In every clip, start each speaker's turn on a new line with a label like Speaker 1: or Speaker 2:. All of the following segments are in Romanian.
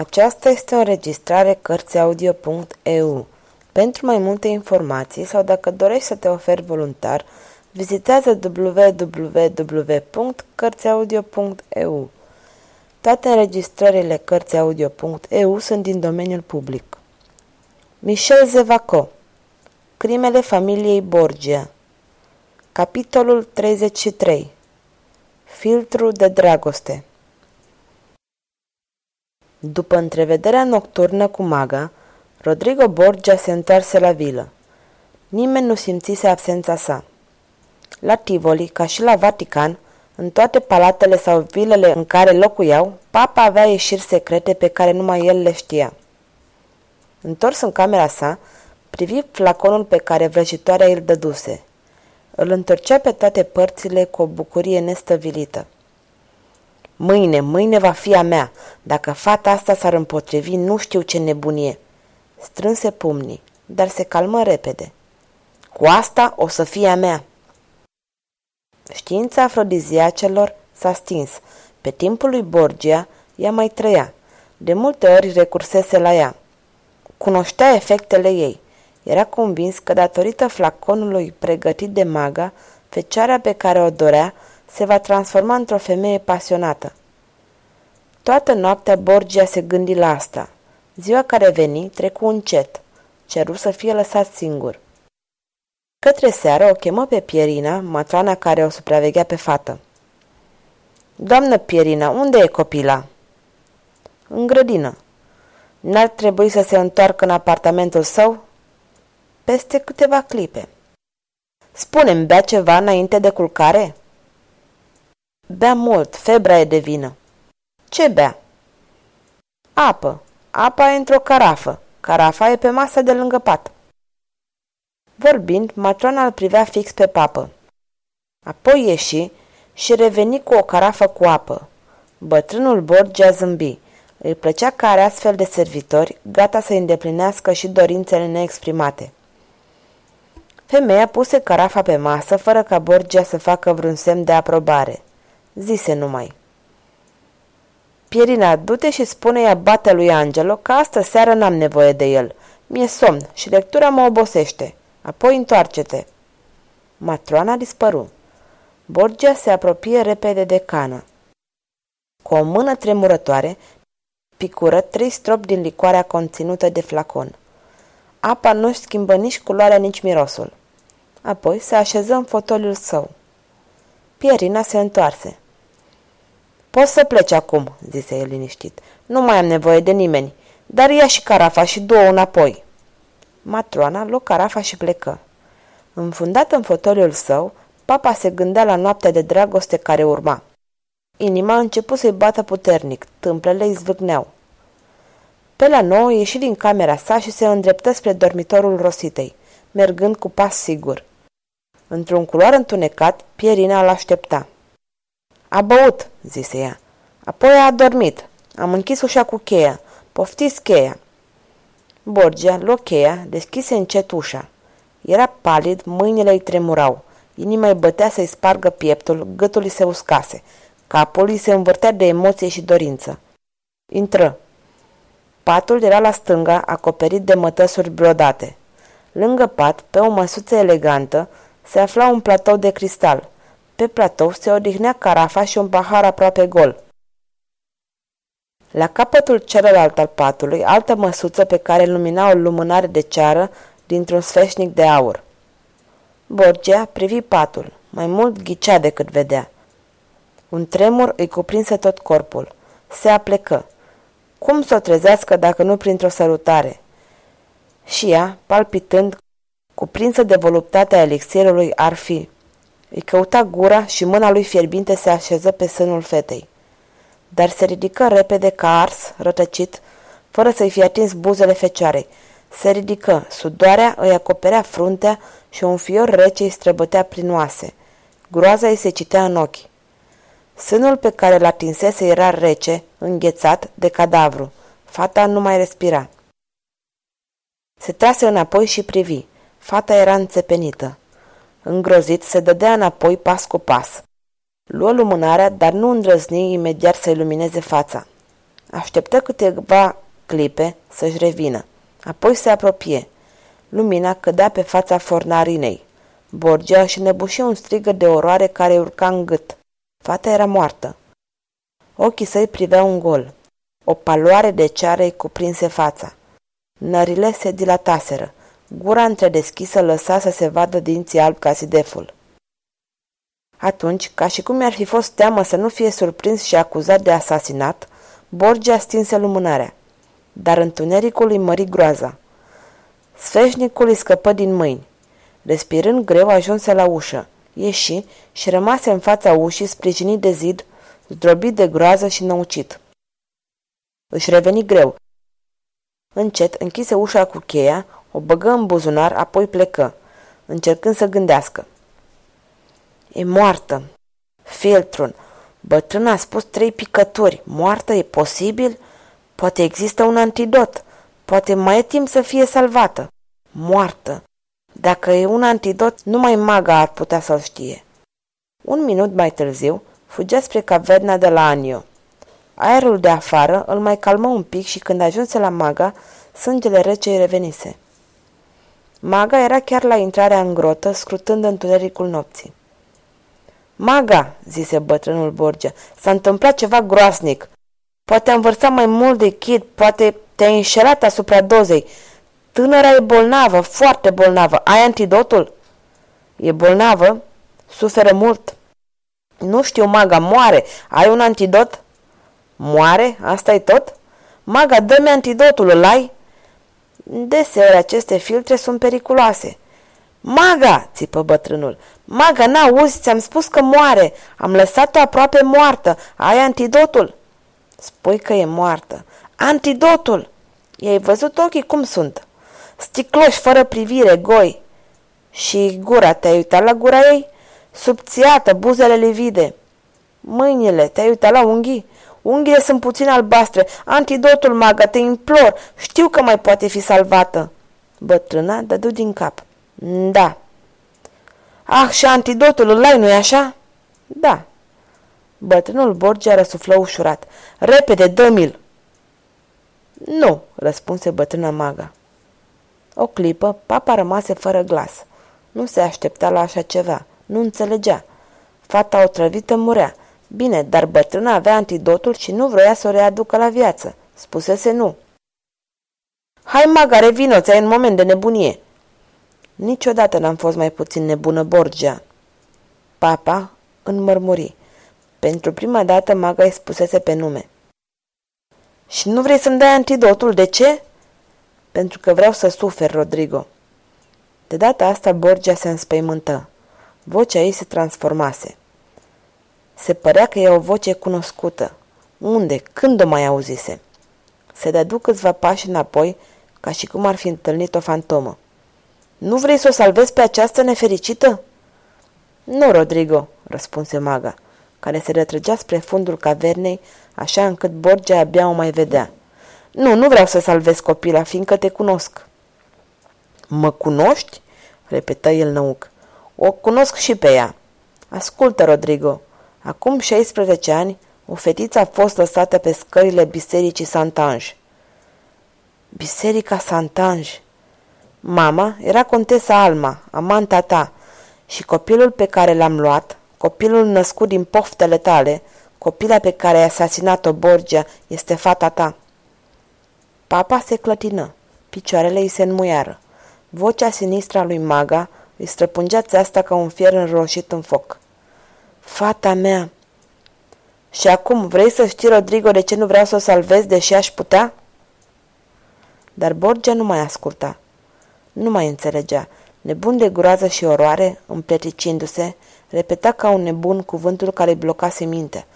Speaker 1: Aceasta este o înregistrare Cărțiaudio.eu. Pentru mai multe informații sau dacă dorești să te oferi voluntar, vizitează www.cărțiaudio.eu. Toate înregistrările Cărțiaudio.eu sunt din domeniul public. Michel Zevaco Crimele familiei Borgia Capitolul 33 Filtru de dragoste după întrevederea nocturnă cu maga, Rodrigo Borgia se întoarse la vilă. Nimeni nu simțise absența sa. La Tivoli, ca și la Vatican, în toate palatele sau vilele în care locuiau, papa avea ieșiri secrete pe care numai el le știa. Întors în camera sa, privi flaconul pe care vrăjitoarea îl dăduse. Îl întorcea pe toate părțile cu o bucurie nestăvilită. Mâine, mâine va fi a mea. Dacă fata asta s-ar împotrivi, nu știu ce nebunie. Strânse pumnii, dar se calmă repede. Cu asta o să fie a mea. Știința afrodiziacelor s-a stins. Pe timpul lui Borgia, ea mai trăia. De multe ori recursese la ea. Cunoștea efectele ei. Era convins că datorită flaconului pregătit de maga, fecioarea pe care o dorea se va transforma într-o femeie pasionată. Toată noaptea Borgia se gândi la asta. Ziua care veni trecu încet. Ceru să fie lăsat singur. Către seară o chemă pe Pierina, matrona care o supraveghea pe fată. Doamnă Pierina, unde e copila?" În grădină." N-ar trebui să se întoarcă în apartamentul său?" Peste câteva clipe." Spune-mi, bea ceva înainte de culcare?" Bea mult, febra e de vină. Ce bea? Apă. Apa e într-o carafă. Carafa e pe masa de lângă pat. Vorbind, matrona îl privea fix pe papă. Apoi ieși și reveni cu o carafă cu apă. Bătrânul Borgia zâmbi. Îi plăcea că are astfel de servitori, gata să îndeplinească și dorințele neexprimate. Femeia puse carafa pe masă, fără ca Borgia să facă vreun semn de aprobare zise numai. Pierina, du-te și spune-i bate lui Angelo că astă seară n-am nevoie de el. Mi-e somn și lectura mă obosește. Apoi întoarce-te. Matroana dispăru. Borgia se apropie repede de cană. Cu o mână tremurătoare, picură trei stropi din licoarea conținută de flacon. Apa nu-și schimbă nici culoarea, nici mirosul. Apoi se așeză în fotoliul său. Pierina se întoarse. Poți să pleci acum, zise el liniștit. Nu mai am nevoie de nimeni, dar ia și carafa și două înapoi. Matroana luă carafa și plecă. Înfundat în fotoliul său, papa se gândea la noaptea de dragoste care urma. Inima a început să-i bată puternic, tâmplele îi zvâcneau. Pe la nouă ieși din camera sa și se îndreptă spre dormitorul Rositei, mergând cu pas sigur. Într-un culoar întunecat, Pierina îl aștepta. A băut, zise ea. Apoi a adormit. Am închis ușa cu cheia. Poftiți cheia. Borgia luă cheia, deschise încet ușa. Era palid, mâinile îi tremurau. Inima îi bătea să-i spargă pieptul, gâtul îi se uscase. Capul îi se învârtea de emoție și dorință. Intră. Patul era la stânga, acoperit de mătăsuri brodate. Lângă pat, pe o măsuță elegantă, se afla un platou de cristal. Pe platou se odihnea carafa și un pahar aproape gol. La capătul celălalt al patului, altă măsuță pe care lumina o lumânare de ceară dintr-un sfeșnic de aur. Borgia privi patul, mai mult ghicea decât vedea. Un tremur îi cuprinse tot corpul. Se aplecă. Cum să o trezească dacă nu printr-o sărutare? Și ea, palpitând, cuprinsă de voluptatea elixirului, ar fi. Îi căuta gura și mâna lui fierbinte se așeză pe sânul fetei. Dar se ridică repede ca ars, rătăcit, fără să-i fie atins buzele fecioarei. Se ridică, sudoarea îi acoperea fruntea și un fior rece îi străbătea prin oase. Groaza îi se citea în ochi. Sânul pe care l atinsese era rece, înghețat, de cadavru. Fata nu mai respira. Se trase înapoi și privi. Fata era înțepenită. Îngrozit, se dădea înapoi pas cu pas. Luă lumânarea, dar nu îndrăzni imediat să ilumineze fața. Așteptă câteva clipe să-și revină. Apoi se apropie. Lumina cădea pe fața fornarinei. Borgia și nebușe un strigă de oroare care urca în gât. Fata era moartă. Ochii săi priveau un gol. O paloare de ceară îi cuprinse fața. Nările se dilataseră. Gura întredeschisă lăsa să se vadă dinții albi ca sideful. Atunci, ca și cum i-ar fi fost teamă să nu fie surprins și acuzat de asasinat, Borgia stinse lumânarea. Dar întunericul îi mări groaza. Sfeșnicul îi scăpă din mâini. Respirând greu, ajunse la ușă. Ieși și rămase în fața ușii, sprijinit de zid, zdrobit de groază și năucit. Își reveni greu. Încet închise ușa cu cheia, o băgă în buzunar, apoi plecă, încercând să gândească. E moartă. Filtrun. Bătrâna a spus trei picături. Moartă e posibil? Poate există un antidot. Poate mai e timp să fie salvată. Moartă. Dacă e un antidot, numai maga ar putea să-l știe. Un minut mai târziu, fugea spre caverna de la Anio. Aerul de afară îl mai calmă un pic și când ajunse la maga, sângele rece îi revenise. Maga era chiar la intrarea în grotă, scrutând întunericul nopții. Maga, zise bătrânul Borgia, s-a întâmplat ceva groasnic. Poate am vărsat mai mult de chid, poate te-ai înșelat asupra dozei. Tânăra e bolnavă, foarte bolnavă. Ai antidotul? E bolnavă? Suferă mult? Nu știu, Maga, moare. Ai un antidot? Moare? asta e tot? Maga, dă-mi antidotul, îl ai? Deseori aceste filtre sunt periculoase. Maga, țipă bătrânul. Maga, n-auzi, ți-am spus că moare. Am lăsat-o aproape moartă. Ai antidotul? Spui că e moartă. Antidotul! I-ai văzut ochii cum sunt? Sticloși, fără privire, goi. Și gura, te-ai uitat la gura ei? Subțiată, buzele livide. Mâinile, te-ai uitat la unghii? Unghiile sunt puțin albastre. Antidotul, maga, te implor. Știu că mai poate fi salvată. Bătrâna dădu din cap. Da. Ah, și antidotul îl ai, nu-i așa? Da. Bătrânul Borgia răsuflă ușurat. Repede, dă-mi-l! Nu, răspunse bătrâna maga. O clipă, papa rămase fără glas. Nu se aștepta la așa ceva. Nu înțelegea. Fata otrăvită murea. Bine, dar bătrâna avea antidotul și nu vroia să o readucă la viață. Spusese nu. Hai, maga, revino, ți-ai în moment de nebunie. Niciodată n-am fost mai puțin nebună, Borgia. Papa înmărmuri. Pentru prima dată maga îi spusese pe nume. Și nu vrei să-mi dai antidotul, de ce? Pentru că vreau să sufer, Rodrigo. De data asta Borgia se înspăimântă. Vocea ei se transformase. Se părea că e o voce cunoscută. Unde? Când o mai auzise? Se dădu câțiva pași înapoi, ca și cum ar fi întâlnit o fantomă. Nu vrei să o salvezi pe această nefericită?" Nu, Rodrigo," răspunse maga, care se retrăgea spre fundul cavernei, așa încât Borgia abia o mai vedea. Nu, nu vreau să salvez copila, fiindcă te cunosc." Mă cunoști?" repetă el năuc. O cunosc și pe ea." Ascultă, Rodrigo. Acum 16 ani, o fetiță a fost lăsată pe scările bisericii Santange. Biserica Santange. Mama era contesa Alma, amanta ta, și copilul pe care l-am luat, copilul născut din poftele tale, copila pe care ai asasinat-o Borgia, este fata ta. Papa se clătină, picioarele îi se înmuiară. Vocea sinistră a lui Maga îi străpungea țeasta ca un fier înroșit în foc. Fata mea! Și acum vrei să știi, Rodrigo, de ce nu vreau să o salvez, deși aș putea? Dar Borgia nu mai asculta. Nu mai înțelegea. Nebun de groază și oroare, împleticindu-se, repeta ca un nebun cuvântul care îi blocase mintea.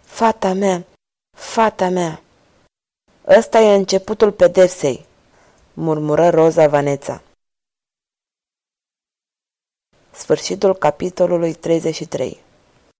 Speaker 1: Fata mea! Fata mea! Ăsta e începutul pedepsei, murmură Roza Vaneța. Sfârșitul capitolului 33